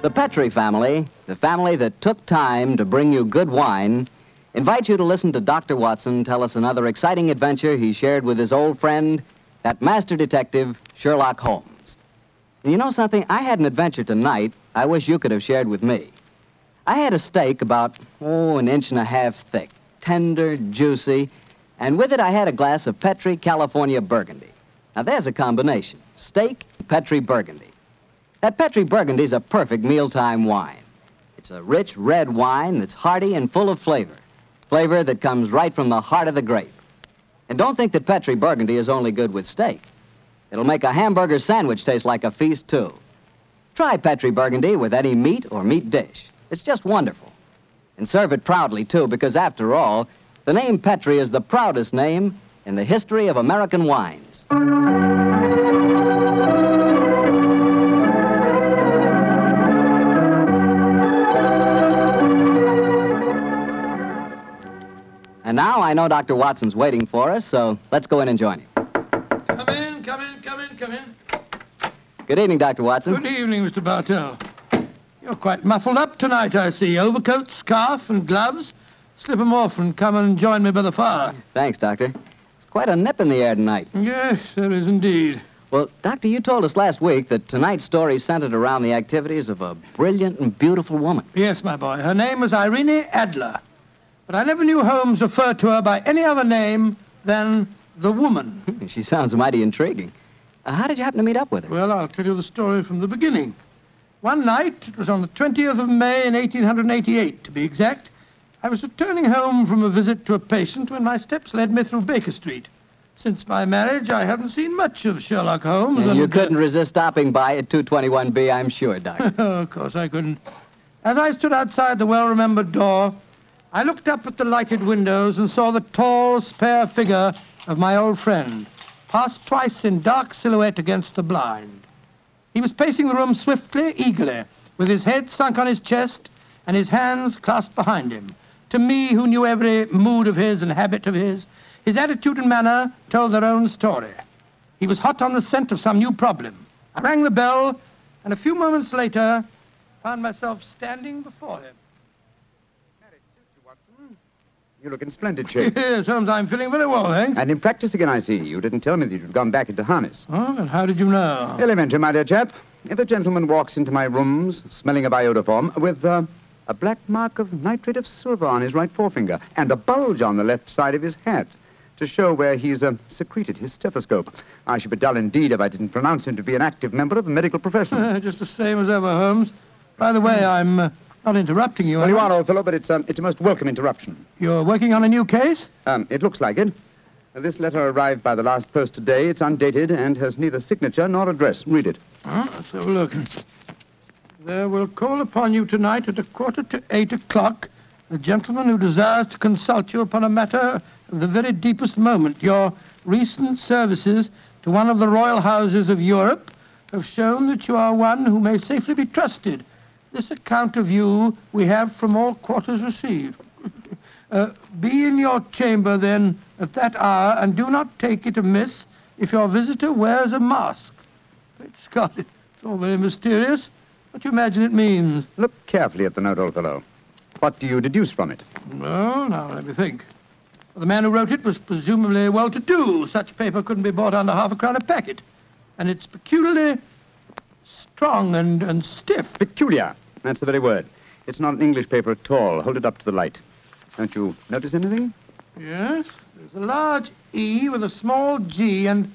The Petri family, the family that took time to bring you good wine, invites you to listen to Dr. Watson tell us another exciting adventure he shared with his old friend, that master detective, Sherlock Holmes. And you know something? I had an adventure tonight I wish you could have shared with me. I had a steak about, oh, an inch and a half thick, tender, juicy, and with it I had a glass of Petri California Burgundy. Now there's a combination steak, Petri Burgundy. That Petri Burgundy's a perfect mealtime wine. It's a rich red wine that's hearty and full of flavor. Flavor that comes right from the heart of the grape. And don't think that Petri Burgundy is only good with steak. It'll make a hamburger sandwich taste like a feast, too. Try Petri Burgundy with any meat or meat dish. It's just wonderful. And serve it proudly, too, because after all, the name Petri is the proudest name in the history of American wines. And now I know Dr. Watson's waiting for us, so let's go in and join him. Come in, come in, come in, come in. Good evening, Dr. Watson. Good evening, Mr. Bartell. You're quite muffled up tonight, I see. Overcoat, scarf, and gloves. Slip 'em off and come and join me by the fire. Thanks, Doctor. It's quite a nip in the air tonight. Yes, there is indeed. Well, Doctor, you told us last week that tonight's story centered around the activities of a brilliant and beautiful woman. Yes, my boy. Her name was Irene Adler. But I never knew Holmes refer to her by any other name than the woman. She sounds mighty intriguing. Uh, how did you happen to meet up with her? Well, I'll tell you the story from the beginning. One night, it was on the 20th of May in 1888, to be exact, I was returning home from a visit to a patient when my steps led me through Baker Street. Since my marriage, I haven't seen much of Sherlock Holmes. And you uh, couldn't resist stopping by at 221B, I'm sure, Doctor. Of course I couldn't. As I stood outside the well remembered door, I looked up at the lighted windows and saw the tall, spare figure of my old friend, pass twice in dark silhouette against the blind. He was pacing the room swiftly, eagerly, with his head sunk on his chest and his hands clasped behind him. To me, who knew every mood of his and habit of his, his attitude and manner told their own story. He was hot on the scent of some new problem. I rang the bell, and a few moments later, found myself standing before him. You look in splendid shape. Yes, Holmes, I'm feeling very well, thanks. and in practice again, I see. You didn't tell me that you'd gone back into harness. Oh, and how did you know? Elementary, my dear chap. If a gentleman walks into my rooms smelling of iodoform with uh, a black mark of nitrate of silver on his right forefinger and a bulge on the left side of his hat to show where he's uh, secreted his stethoscope, I should be dull indeed if I didn't pronounce him to be an active member of the medical profession. Just the same as ever, Holmes. By the way, I'm uh, not interrupting you. well, you are, old fellow, but it's, um, it's a most welcome interruption. You're working on a new case? Um, it looks like it. This letter arrived by the last post today. It's undated and has neither signature nor address. Read it. Oh, let's have a look. There will call upon you tonight at a quarter to eight o'clock a gentleman who desires to consult you upon a matter of the very deepest moment. Your recent services to one of the royal houses of Europe have shown that you are one who may safely be trusted. This account of you we have from all quarters received. Uh, be in your chamber then at that hour, and do not take it amiss if your visitor wears a mask. Great Scott, it's all very mysterious. What do you imagine it means? Look carefully at the note, old fellow. What do you deduce from it? Well, now, let me think. Well, the man who wrote it was presumably well-to-do. Such paper couldn't be bought under half a crown a packet. And it's peculiarly strong and, and stiff. Peculiar. That's the very word. It's not an English paper at all. Hold it up to the light. Don't you notice anything? Yes, there's a large E with a small G and,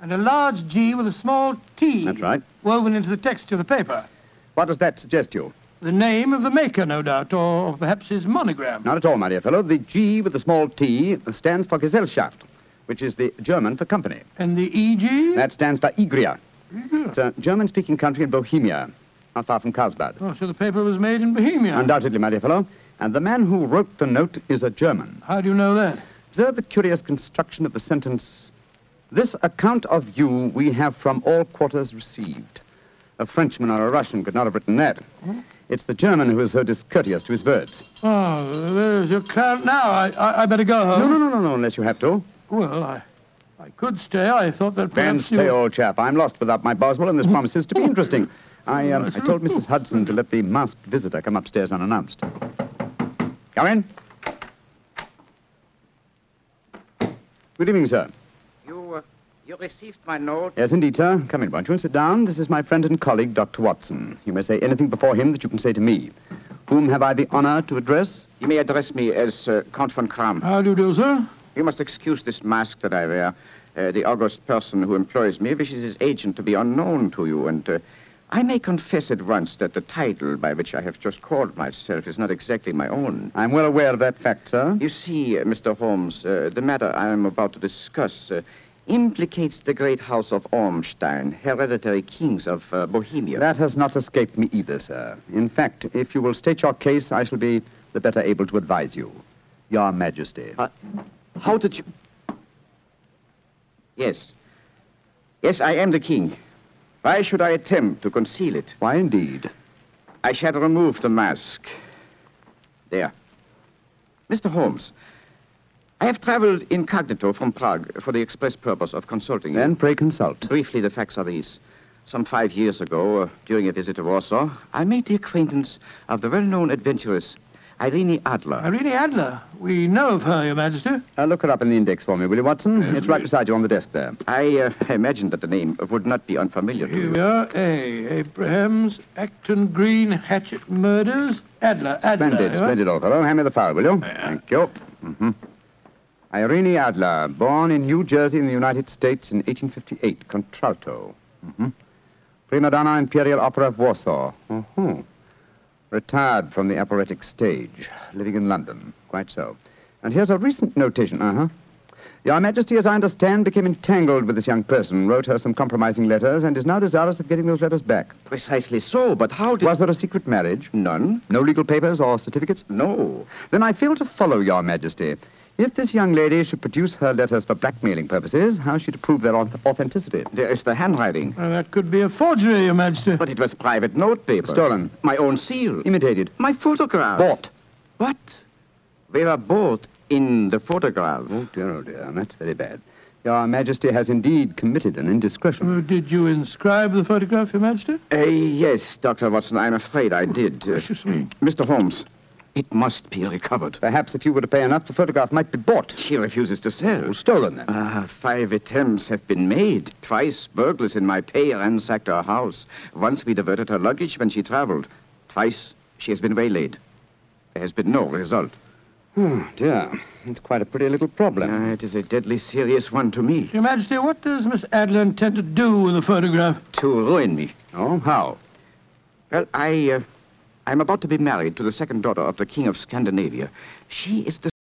and a large G with a small T. That's right. Woven into the texture of the paper. What does that suggest to you? The name of the maker, no doubt, or perhaps his monogram. Not at all, my dear fellow. The G with the small t uh, stands for Gesellschaft, which is the German for company. And the EG? That stands for Egria. It's a German-speaking country in Bohemia, not far from Karlsbad. Oh, so the paper was made in Bohemia. Undoubtedly, my dear fellow. And the man who wrote the note is a German. How do you know that? Observe the curious construction of the sentence. This account of you we have from all quarters received. A Frenchman or a Russian could not have written that. It's the German who is so discourteous to his verbs. Oh, there's your client now. I, I, I better go home. No, no, no, no, no, unless you have to. Well, I, I could stay. I thought that Then perhaps stay, you... old chap. I'm lost without my Boswell, and this promises to be interesting. I, um, I told Mrs. Hudson to let the masked visitor come upstairs unannounced. Come in. Good evening, sir. You, uh, you received my note. Yes, indeed, sir. Come in, won't you? Sit down. This is my friend and colleague, Dr. Watson. You may say anything before him that you can say to me. Whom have I the honor to address? You may address me as uh, Count von Kram. How do you do, sir? You must excuse this mask that I wear. Uh, the august person who employs me wishes his agent to be unknown to you, and uh, I may confess at once that the title by which I have just called myself is not exactly my own. I'm well aware of that fact, sir. You see, uh, Mr. Holmes, uh, the matter I am about to discuss uh, implicates the great house of Ormstein, hereditary kings of uh, Bohemia. That has not escaped me either, sir. In fact, if you will state your case, I shall be the better able to advise you. Your Majesty. Uh, how did you... Yes. Yes, I am the king. Why should I attempt to conceal it? Why, indeed? I shall remove the mask. There. Mr. Holmes, I have traveled incognito from Prague for the express purpose of consulting you. Then pray consult. Briefly, the facts are these. Some five years ago, uh, during a visit to Warsaw, I made the acquaintance of the well-known adventuress Irene Adler. Irene Adler. We know of her, Your Majesty. Uh, look her up in the index for me, will you, Watson? Yes, it's right please. beside you on the desk there. I uh, imagined that the name would not be unfamiliar to Here you. we are. A. Abrahams, Acton Green, Hatchet Murders. Adler. Adler. Splendid, eh? splendid, old fellow. Hand me the file, will you? Thank you. hmm Irene Adler, born in New Jersey in the United States in 1858, contralto. hmm Prima donna Imperial Opera of Warsaw. uh Retired from the operatic stage, living in London. Quite so. And here's a recent notation. Uh huh. Your Majesty, as I understand, became entangled with this young person, wrote her some compromising letters, and is now desirous of getting those letters back. Precisely so, but how did... Was there a secret marriage? None. No legal papers or certificates? No. Then I fail to follow, Your Majesty. If this young lady should produce her letters for blackmailing purposes, how is she to prove their authenticity? There is the handwriting. Uh, that could be a forgery, Your Majesty. But it was private note paper. Stolen. My own seal. Imitated. My photograph. Bought. What? We were both in the photograph. Oh, dear, oh, dear. That's very bad. Your Majesty has indeed committed an indiscretion. Uh, did you inscribe the photograph, Your Majesty? Uh, yes, Dr. Watson, I'm afraid I did. Uh, me. Mr. Holmes, it must be recovered. Perhaps if you were to pay enough, the photograph might be bought. She refuses to sell. Oh, stolen, then. Ah, five attempts have been made. Twice burglars in my pay ransacked her house. Once we diverted her luggage when she traveled. Twice she has been waylaid. There has been no result. Oh, dear. It's quite a pretty little problem. Ah, it is a deadly serious one to me. Your Majesty, what does Miss Adler intend to do with the photograph? To ruin me. Oh, how? Well, I, uh, I'm about to be married to the second daughter of the King of Scandinavia. She is the